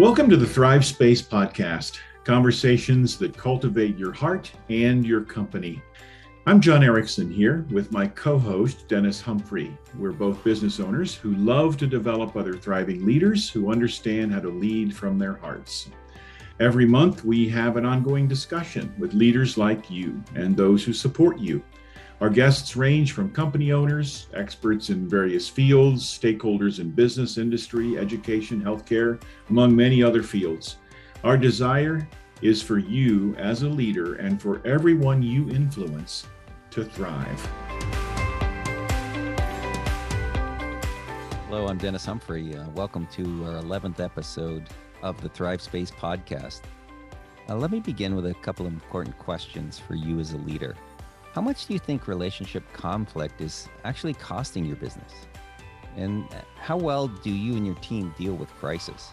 Welcome to the Thrive Space podcast, conversations that cultivate your heart and your company. I'm John Erickson here with my co host, Dennis Humphrey. We're both business owners who love to develop other thriving leaders who understand how to lead from their hearts. Every month, we have an ongoing discussion with leaders like you and those who support you. Our guests range from company owners, experts in various fields, stakeholders in business, industry, education, healthcare, among many other fields. Our desire is for you as a leader and for everyone you influence to thrive. Hello, I'm Dennis Humphrey. Uh, welcome to our 11th episode of the Thrive Space podcast. Uh, let me begin with a couple of important questions for you as a leader. How much do you think relationship conflict is actually costing your business? And how well do you and your team deal with crisis?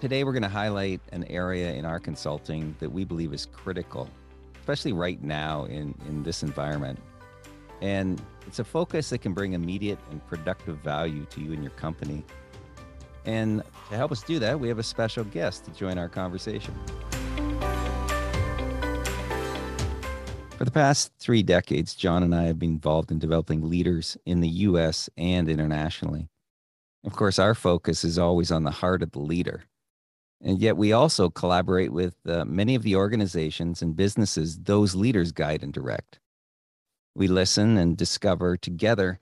Today, we're going to highlight an area in our consulting that we believe is critical, especially right now in, in this environment. And it's a focus that can bring immediate and productive value to you and your company. And to help us do that, we have a special guest to join our conversation. For the past three decades, John and I have been involved in developing leaders in the US and internationally. Of course, our focus is always on the heart of the leader. And yet, we also collaborate with uh, many of the organizations and businesses those leaders guide and direct. We listen and discover together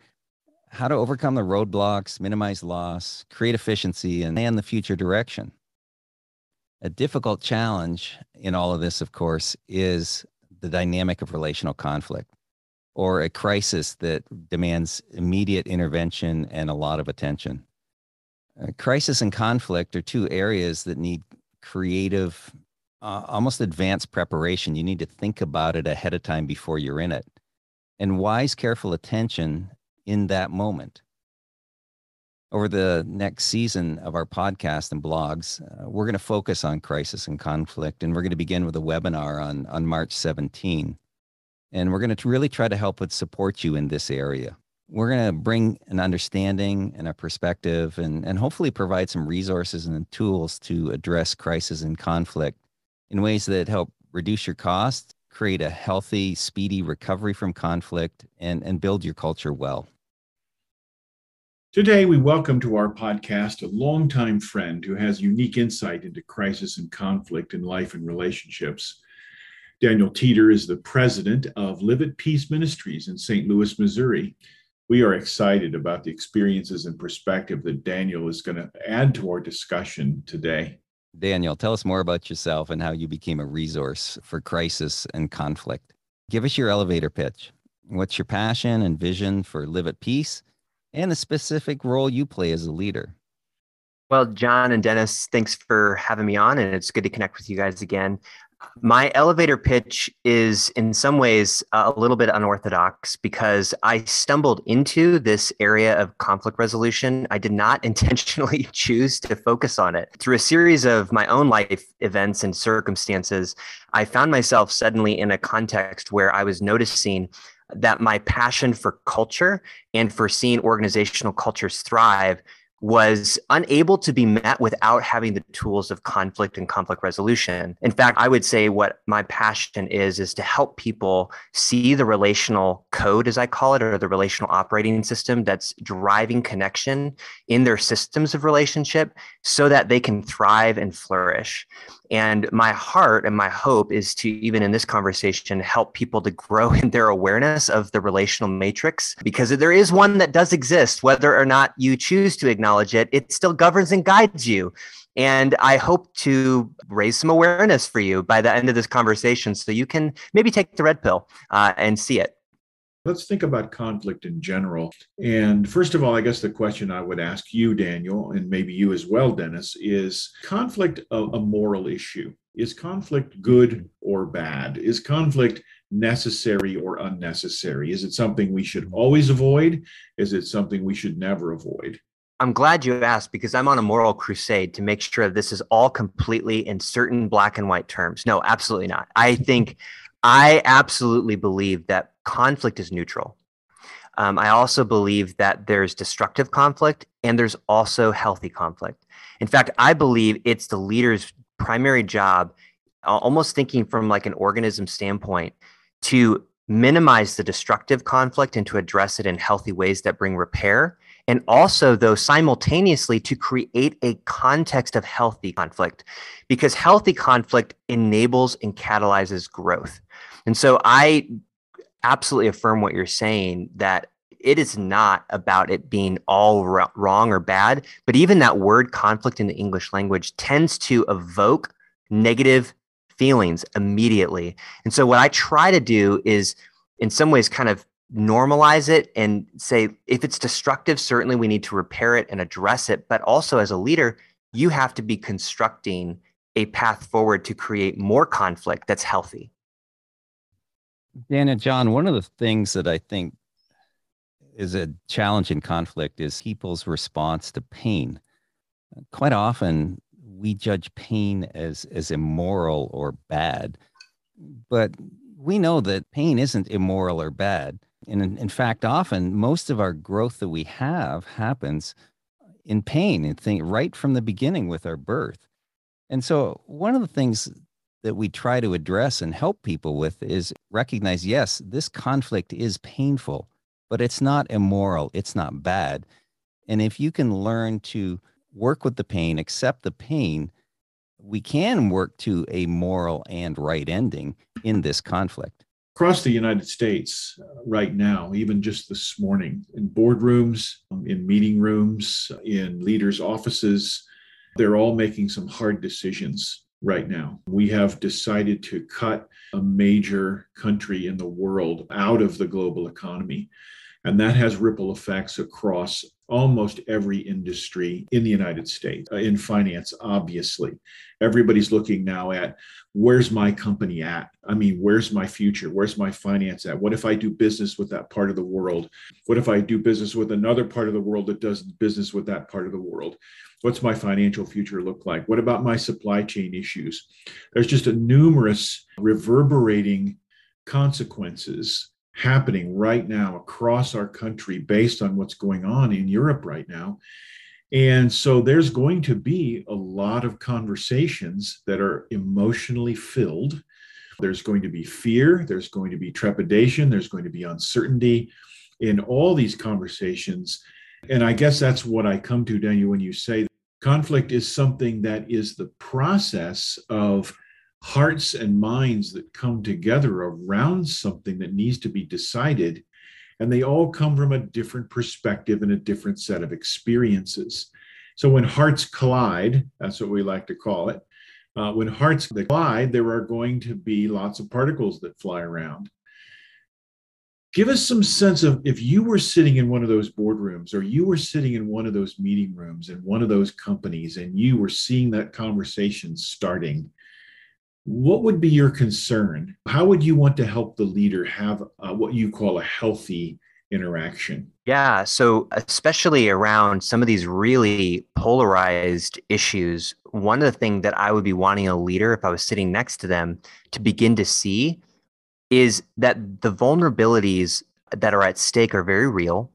how to overcome the roadblocks, minimize loss, create efficiency, and plan the future direction. A difficult challenge in all of this, of course, is the dynamic of relational conflict or a crisis that demands immediate intervention and a lot of attention. Uh, crisis and conflict are two areas that need creative, uh, almost advanced preparation. You need to think about it ahead of time before you're in it, and wise, careful attention in that moment. Over the next season of our podcast and blogs, uh, we're going to focus on crisis and conflict, and we're going to begin with a webinar on, on March 17. And we're going to really try to help with support you in this area. We're going to bring an understanding and a perspective and, and hopefully provide some resources and tools to address crisis and conflict in ways that help reduce your costs, create a healthy, speedy recovery from conflict, and, and build your culture well. Today, we welcome to our podcast a longtime friend who has unique insight into crisis and conflict in life and relationships. Daniel Teeter is the president of Live at Peace Ministries in St. Louis, Missouri. We are excited about the experiences and perspective that Daniel is going to add to our discussion today. Daniel, tell us more about yourself and how you became a resource for crisis and conflict. Give us your elevator pitch. What's your passion and vision for Live at Peace? And the specific role you play as a leader. Well, John and Dennis, thanks for having me on, and it's good to connect with you guys again. My elevator pitch is in some ways a little bit unorthodox because I stumbled into this area of conflict resolution. I did not intentionally choose to focus on it. Through a series of my own life events and circumstances, I found myself suddenly in a context where I was noticing that my passion for culture and for seeing organizational cultures thrive was unable to be met without having the tools of conflict and conflict resolution. In fact, I would say what my passion is is to help people see the relational code as I call it or the relational operating system that's driving connection in their systems of relationship so that they can thrive and flourish. And my heart and my hope is to, even in this conversation, help people to grow in their awareness of the relational matrix because there is one that does exist, whether or not you choose to acknowledge it, it still governs and guides you. And I hope to raise some awareness for you by the end of this conversation so you can maybe take the red pill uh, and see it. Let's think about conflict in general. And first of all, I guess the question I would ask you, Daniel, and maybe you as well, Dennis, is conflict a, a moral issue? Is conflict good or bad? Is conflict necessary or unnecessary? Is it something we should always avoid? Is it something we should never avoid? I'm glad you asked because I'm on a moral crusade to make sure this is all completely in certain black and white terms. No, absolutely not. I think I absolutely believe that conflict is neutral. Um, I also believe that there's destructive conflict and there's also healthy conflict. In fact, I believe it's the leader's primary job, almost thinking from like an organism standpoint, to minimize the destructive conflict and to address it in healthy ways that bring repair. And also, though, simultaneously to create a context of healthy conflict, because healthy conflict enables and catalyzes growth. And so I absolutely affirm what you're saying that it is not about it being all wrong or bad, but even that word conflict in the English language tends to evoke negative feelings immediately. And so, what I try to do is, in some ways, kind of normalize it and say, if it's destructive, certainly we need to repair it and address it. But also, as a leader, you have to be constructing a path forward to create more conflict that's healthy. Dan and John, one of the things that I think is a challenge in conflict is people's response to pain. Quite often, we judge pain as as immoral or bad, but we know that pain isn't immoral or bad. And in, in fact, often most of our growth that we have happens in pain and think right from the beginning with our birth. And so, one of the things that we try to address and help people with is recognize yes, this conflict is painful, but it's not immoral, it's not bad. And if you can learn to work with the pain, accept the pain, we can work to a moral and right ending in this conflict. Across the United States uh, right now, even just this morning, in boardrooms, um, in meeting rooms, in leaders' offices, they're all making some hard decisions right now. We have decided to cut a major country in the world out of the global economy. And that has ripple effects across almost every industry in the United States. Uh, in finance, obviously, everybody's looking now at where's my company at? I mean, where's my future? Where's my finance at? What if I do business with that part of the world? What if I do business with another part of the world that does business with that part of the world? What's my financial future look like? What about my supply chain issues? There's just a numerous reverberating consequences happening right now across our country based on what's going on in Europe right now. And so there's going to be a lot of conversations that are emotionally filled. There's going to be fear, there's going to be trepidation, there's going to be uncertainty in all these conversations. And I guess that's what I come to, Daniel, when you say conflict is something that is the process of hearts and minds that come together around something that needs to be decided. And they all come from a different perspective and a different set of experiences. So when hearts collide, that's what we like to call it. Uh, when hearts collide, there are going to be lots of particles that fly around. Give us some sense of if you were sitting in one of those boardrooms or you were sitting in one of those meeting rooms in one of those companies and you were seeing that conversation starting what would be your concern? How would you want to help the leader have uh, what you call a healthy interaction? Yeah. So, especially around some of these really polarized issues, one of the things that I would be wanting a leader, if I was sitting next to them, to begin to see is that the vulnerabilities that are at stake are very real.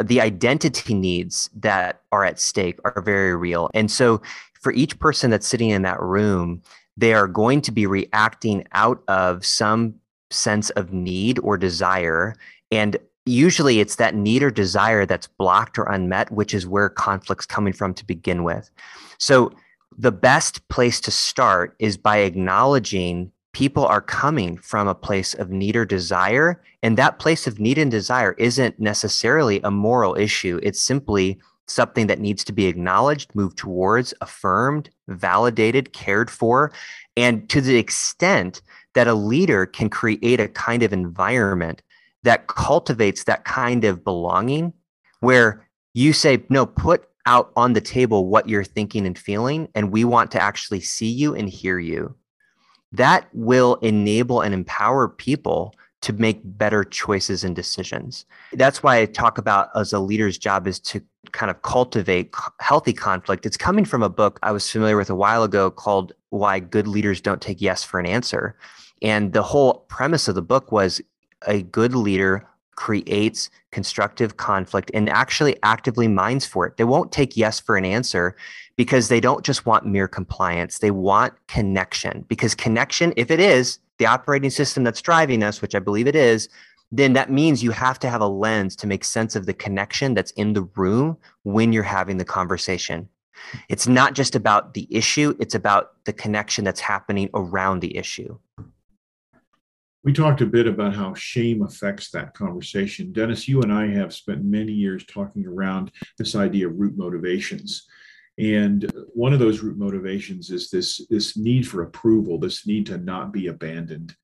The identity needs that are at stake are very real. And so, for each person that's sitting in that room, they are going to be reacting out of some sense of need or desire. And usually it's that need or desire that's blocked or unmet, which is where conflict's coming from to begin with. So the best place to start is by acknowledging people are coming from a place of need or desire. And that place of need and desire isn't necessarily a moral issue. It's simply something that needs to be acknowledged, moved towards, affirmed, validated, cared for. And to the extent that a leader can create a kind of environment that cultivates that kind of belonging, where you say, no, put out on the table what you're thinking and feeling, and we want to actually see you and hear you. That will enable and empower people to make better choices and decisions. That's why I talk about as a leader's job is to kind of cultivate healthy conflict. It's coming from a book I was familiar with a while ago called Why Good Leaders Don't Take Yes for an Answer. And the whole premise of the book was a good leader creates constructive conflict and actually actively mines for it. They won't take yes for an answer because they don't just want mere compliance. They want connection because connection, if it is the operating system that's driving us, which I believe it is, then that means you have to have a lens to make sense of the connection that's in the room when you're having the conversation. It's not just about the issue, it's about the connection that's happening around the issue. We talked a bit about how shame affects that conversation. Dennis, you and I have spent many years talking around this idea of root motivations. And one of those root motivations is this, this need for approval, this need to not be abandoned.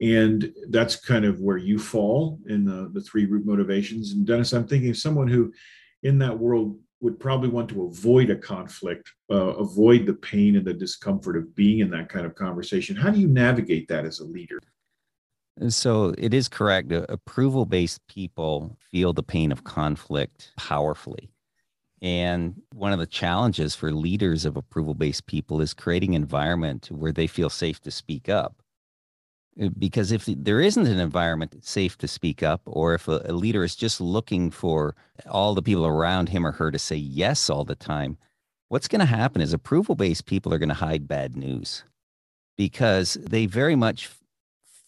And that's kind of where you fall in the, the three root motivations. And Dennis, I'm thinking of someone who in that world would probably want to avoid a conflict, uh, avoid the pain and the discomfort of being in that kind of conversation. How do you navigate that as a leader? So it is correct. Approval based people feel the pain of conflict powerfully. And one of the challenges for leaders of approval based people is creating an environment where they feel safe to speak up. Uh, because if there isn't an environment safe to speak up, or if a, a leader is just looking for all the people around him or her to say yes all the time, what's going to happen is approval based people are going to hide bad news because they very much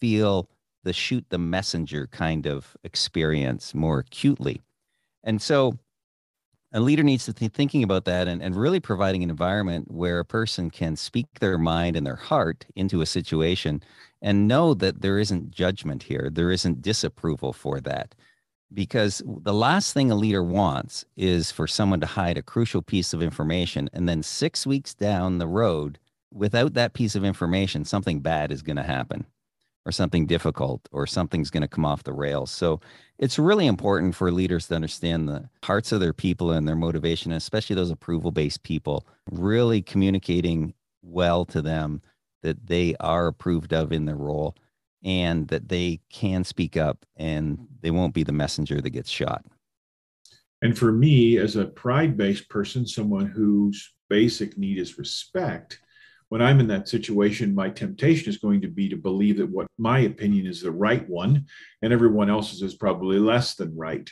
feel the shoot the messenger kind of experience more acutely. And so a leader needs to be thinking about that and, and really providing an environment where a person can speak their mind and their heart into a situation and know that there isn't judgment here there isn't disapproval for that. Because the last thing a leader wants is for someone to hide a crucial piece of information and then six weeks down the road without that piece of information something bad is going to happen or something difficult or something's going to come off the rails. So it's really important for leaders to understand the hearts of their people and their motivation, especially those approval based people, really communicating well to them that they are approved of in their role and that they can speak up and they won't be the messenger that gets shot. And for me, as a pride based person, someone whose basic need is respect, when I'm in that situation, my temptation is going to be to believe that what my opinion is the right one and everyone else's is probably less than right.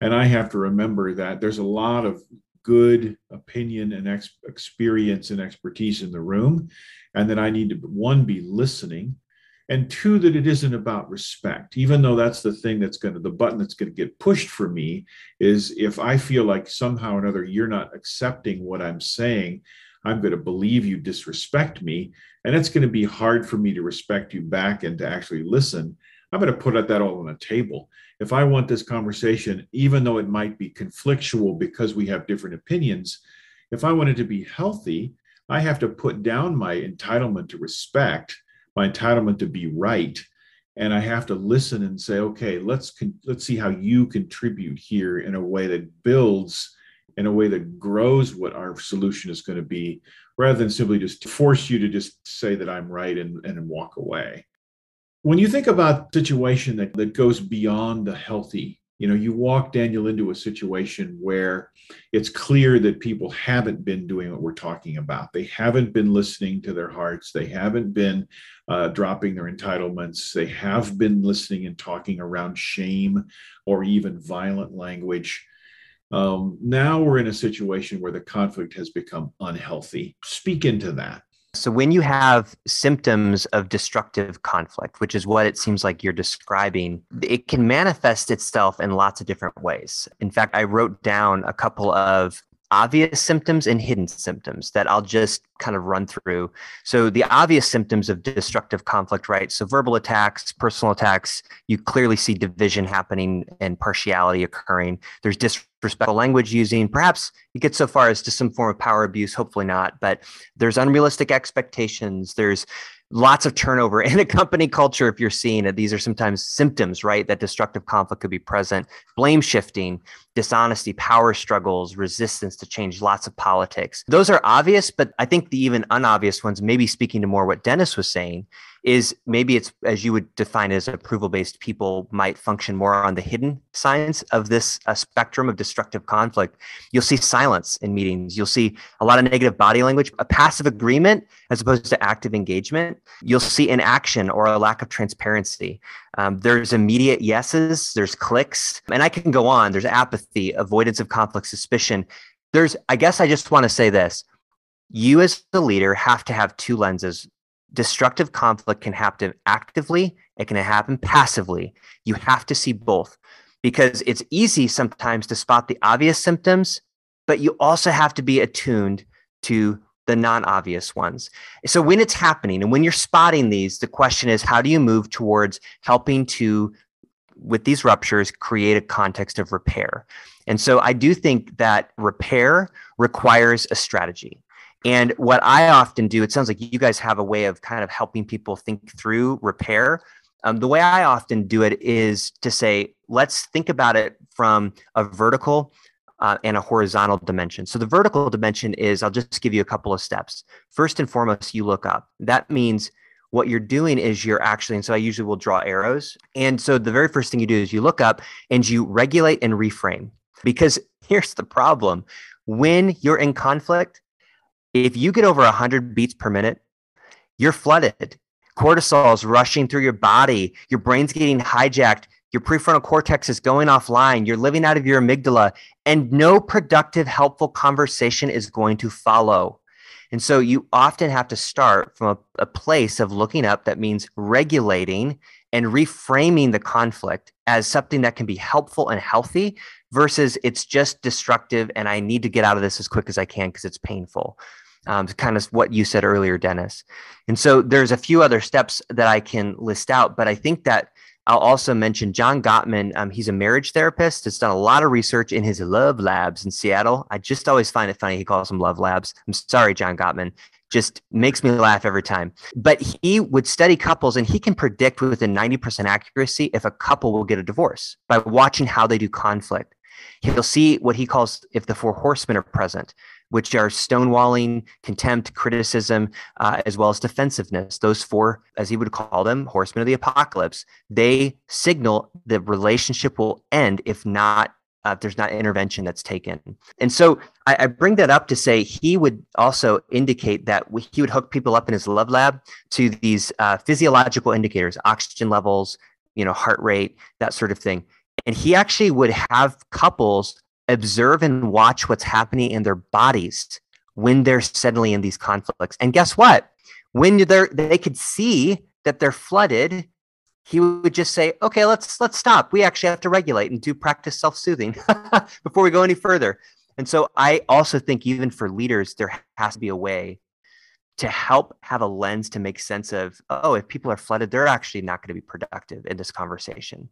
And I have to remember that there's a lot of good opinion and ex- experience and expertise in the room. And that I need to, one, be listening. And two, that it isn't about respect, even though that's the thing that's going to, the button that's going to get pushed for me is if I feel like somehow or another you're not accepting what I'm saying, I'm going to believe you disrespect me. And it's going to be hard for me to respect you back and to actually listen. I'm going to put that all on a table. If I want this conversation, even though it might be conflictual because we have different opinions, if I want it to be healthy, I have to put down my entitlement to respect, my entitlement to be right, and I have to listen and say, okay, let's con- let's see how you contribute here in a way that builds in a way that grows what our solution is going to be rather than simply just force you to just say that I'm right and, and walk away. When you think about a situation that, that goes beyond the healthy, you know, you walk Daniel into a situation where it's clear that people haven't been doing what we're talking about. They haven't been listening to their hearts. They haven't been uh, dropping their entitlements. They have been listening and talking around shame or even violent language. Um, now we're in a situation where the conflict has become unhealthy. Speak into that. So, when you have symptoms of destructive conflict, which is what it seems like you're describing, it can manifest itself in lots of different ways. In fact, I wrote down a couple of obvious symptoms and hidden symptoms that I'll just kind of run through. So, the obvious symptoms of destructive conflict, right? So, verbal attacks, personal attacks, you clearly see division happening and partiality occurring. There's disrespectful language using. Perhaps it gets so far as to some form of power abuse, hopefully not, but there's unrealistic expectations. There's lots of turnover in a company culture if you're seeing it. These are sometimes symptoms right that destructive conflict could be present. Blame shifting dishonesty power struggles resistance to change lots of politics. Those are obvious but i think the even unobvious ones maybe speaking to more what dennis was saying is maybe it's as you would define as approval based people might function more on the hidden signs of this uh, spectrum of destructive conflict. You'll see silence in meetings. You'll see a lot of negative body language, a passive agreement as opposed to active engagement. You'll see inaction or a lack of transparency. Um, there's immediate yeses, there's clicks, and I can go on. There's apathy, avoidance of conflict, suspicion. There's, I guess I just want to say this you as the leader have to have two lenses destructive conflict can happen actively, it can happen passively. You have to see both because it's easy sometimes to spot the obvious symptoms, but you also have to be attuned to the non obvious ones. So when it's happening and when you're spotting these, the question is how do you move towards helping to, with these ruptures, create a context of repair? And so I do think that repair requires a strategy. And what I often do, it sounds like you guys have a way of kind of helping people think through repair. Um, the way I often do it is to say, let's think about it from a vertical uh, and a horizontal dimension. So the vertical dimension is, I'll just give you a couple of steps. First and foremost, you look up. That means what you're doing is you're actually, and so I usually will draw arrows. And so the very first thing you do is you look up and you regulate and reframe. Because here's the problem when you're in conflict, if you get over 100 beats per minute, you're flooded. Cortisol is rushing through your body. Your brain's getting hijacked. Your prefrontal cortex is going offline. You're living out of your amygdala, and no productive, helpful conversation is going to follow. And so you often have to start from a, a, place of looking up that means regulating and reframing the conflict as something that can be helpful and healthy versus it's just destructive and I need to get out of this as quick as I can because it's painful um, kind of what you said earlier, Dennis. And so there's a few other steps that I can list out, but I think that I'll also mention John Gottman. Um, he's a marriage therapist. Has done a lot of research in his love labs in Seattle. I just always find it funny he calls them love labs. I'm sorry, John Gottman. Just makes me laugh every time. But he would study couples and he can predict within 90% accuracy if a couple will get a divorce by watching how they do conflict. He'll see what he calls if the four horsemen are present which are stonewalling, contempt, criticism, uh, as well as defensiveness. Those four, as he would call them, horsemen of the apocalypse, they signal the relationship will end if not uh, if there's not intervention that's taken. And so I, I, bring that up to say he would also indicate that he would hook people up in his love lab to these uh, physiological indicators, oxygen levels, you know, heart rate, that sort of thing. And he actually would have couples observe and watch what's happening in their bodies when they're suddenly in these conflicts. And guess what? When they're they could see that they're flooded, he would just say, "Okay, let's let's stop. We actually have to regulate and do practice self-soothing before we go any further." And so I also think even for leaders there has to be a way to help have a lens to make sense of, "Oh, if people are flooded, they're actually not going to be productive in this conversation."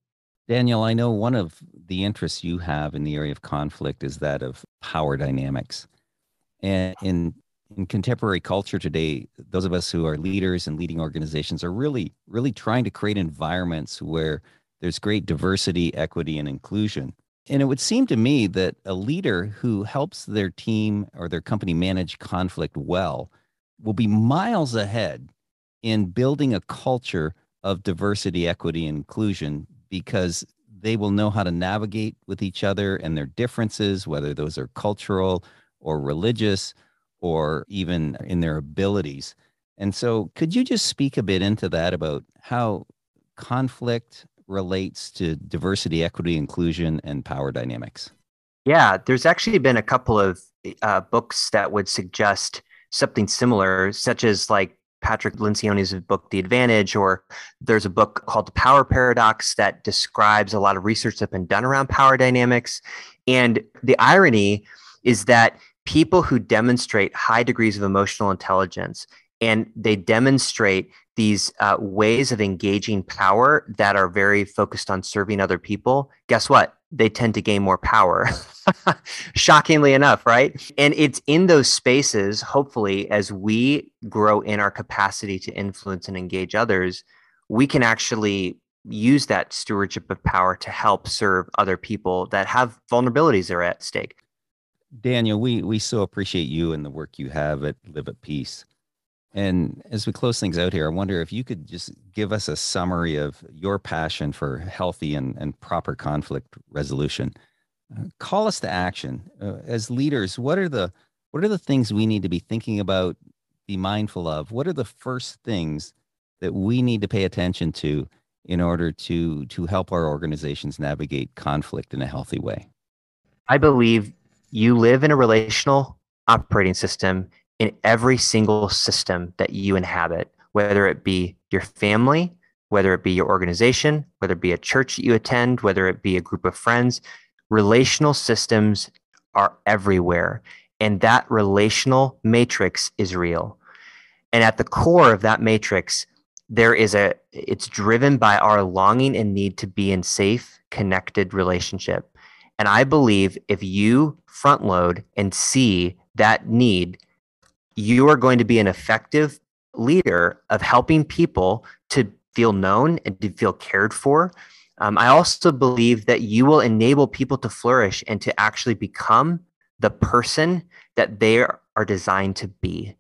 Daniel, I know one of the interests you have in the area of conflict is that of power dynamics. And in in contemporary culture today, those of us who are leaders and leading organizations are really, really trying to create environments where there's great diversity, equity, and inclusion. And it would seem to me that a leader who helps their team or their company manage conflict well will be miles ahead in building a culture of diversity, equity, and inclusion because they will know how to navigate with each other and their differences, whether those are cultural or religious or even in their abilities. And so, could you just speak a bit into that about how conflict relates to diversity, equity, inclusion, and power dynamics? Yeah, there's actually been a couple of uh, books that would suggest something similar, such as like Patrick Lencioni's book, The Advantage, or there's a book called The Power Paradox that describes a lot of research that's been done around power dynamics. And the irony is that people who demonstrate high degrees of emotional intelligence and they demonstrate these uh, ways of engaging power that are very focused on serving other people, guess what? They tend to gain more power. Shockingly enough, right? And it's in those spaces, hopefully, as we grow in our capacity to influence and engage others, we can actually use that stewardship of power to help serve other people that have vulnerabilities that are at stake. Daniel, we, we so appreciate you and the work you have at Live at Peace. And as we close things out here, I wonder if you could just give us a summary of your passion for healthy and, and proper conflict resolution. Uh, call us to action. Uh, as leaders, what are the what are the things we need to be thinking about, be mindful of? What are the first things that we need to pay attention to in order to to help our organizations navigate conflict in a healthy way? I believe you live in a relational operating system in every single system that you inhabit, whether it be your family, whether it be your organization, whether it be a church that you attend, whether it be a group of friends. Relational systems are everywhere. And that relational matrix is real. And at the core of that matrix, there is a, it's driven by our longing and need to be in safe, connected relationship. And I believe if you front load and see that need, you are going to be an effective leader of helping people to feel known and to feel cared for. Um, I also believe that you will enable people to flourish and to actually become the person that they are designed to be,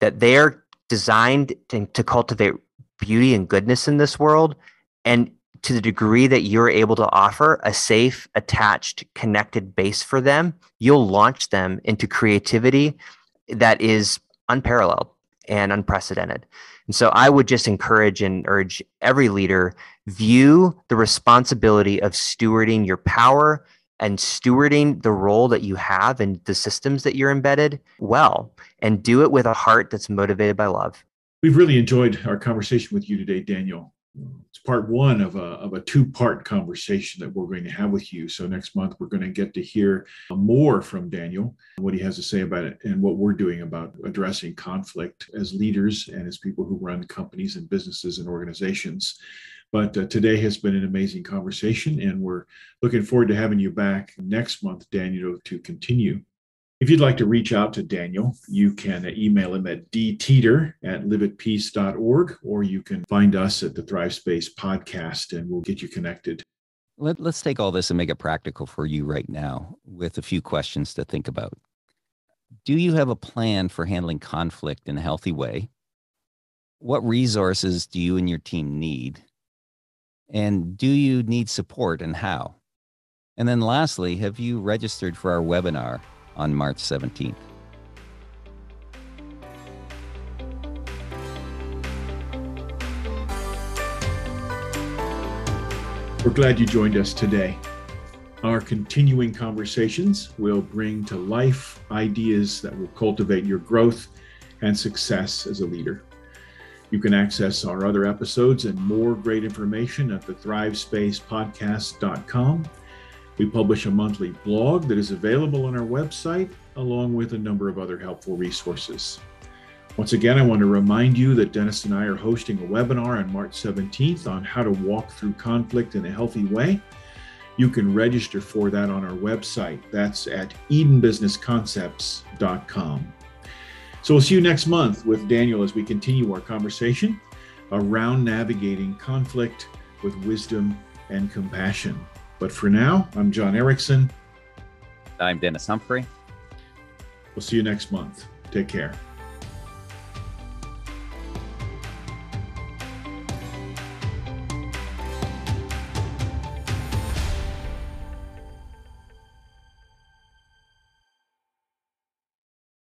that they are designed to, to cultivate beauty and goodness in this world. And to the degree that you're able to offer a safe, attached, connected base for them, you'll launch them into creativity that is unparalleled and unprecedented. And so I would just encourage and urge every leader view the responsibility of stewarding your power and stewarding the role that you have and the systems that you're embedded well and do it with a heart that's motivated by love. We've really enjoyed our conversation with you today, Daniel. It's part one of a, of a two part conversation that we're going to have with you. So, next month, we're going to get to hear more from Daniel, what he has to say about it, and what we're doing about addressing conflict as leaders and as people who run companies and businesses and organizations. But uh, today has been an amazing conversation, and we're looking forward to having you back next month, Daniel, to continue if you'd like to reach out to Daniel, you can email him at dteeter at liveatpeace.org, or you can find us at the Thrive Space podcast and we'll get you connected. Let, us take all this and make it practical for you right now with a few questions to think about. Do you have a plan for handling conflict in a healthy way? What resources do you and your team need? And do you need support and how? And then lastly, have you registered for our webinar? On March 17th. We're glad you joined us today. Our continuing conversations will bring to life ideas that will cultivate your growth and success as a leader. You can access our other episodes and more great information at the thrivespacepodcast.com we publish a monthly blog that is available on our website, along with a number of other helpful resources. Once again, I want to remind you that Dennis and I are hosting a webinar on March 17th on how to walk through conflict in a healthy way. You can register for that on our website. That's at EdenBusinessConcepts.com. So we'll see you next month with Daniel as we continue our conversation around navigating conflict with wisdom and compassion. But for now, I'm John Erickson. I'm Dennis Humphrey. We'll see you next month. Take care.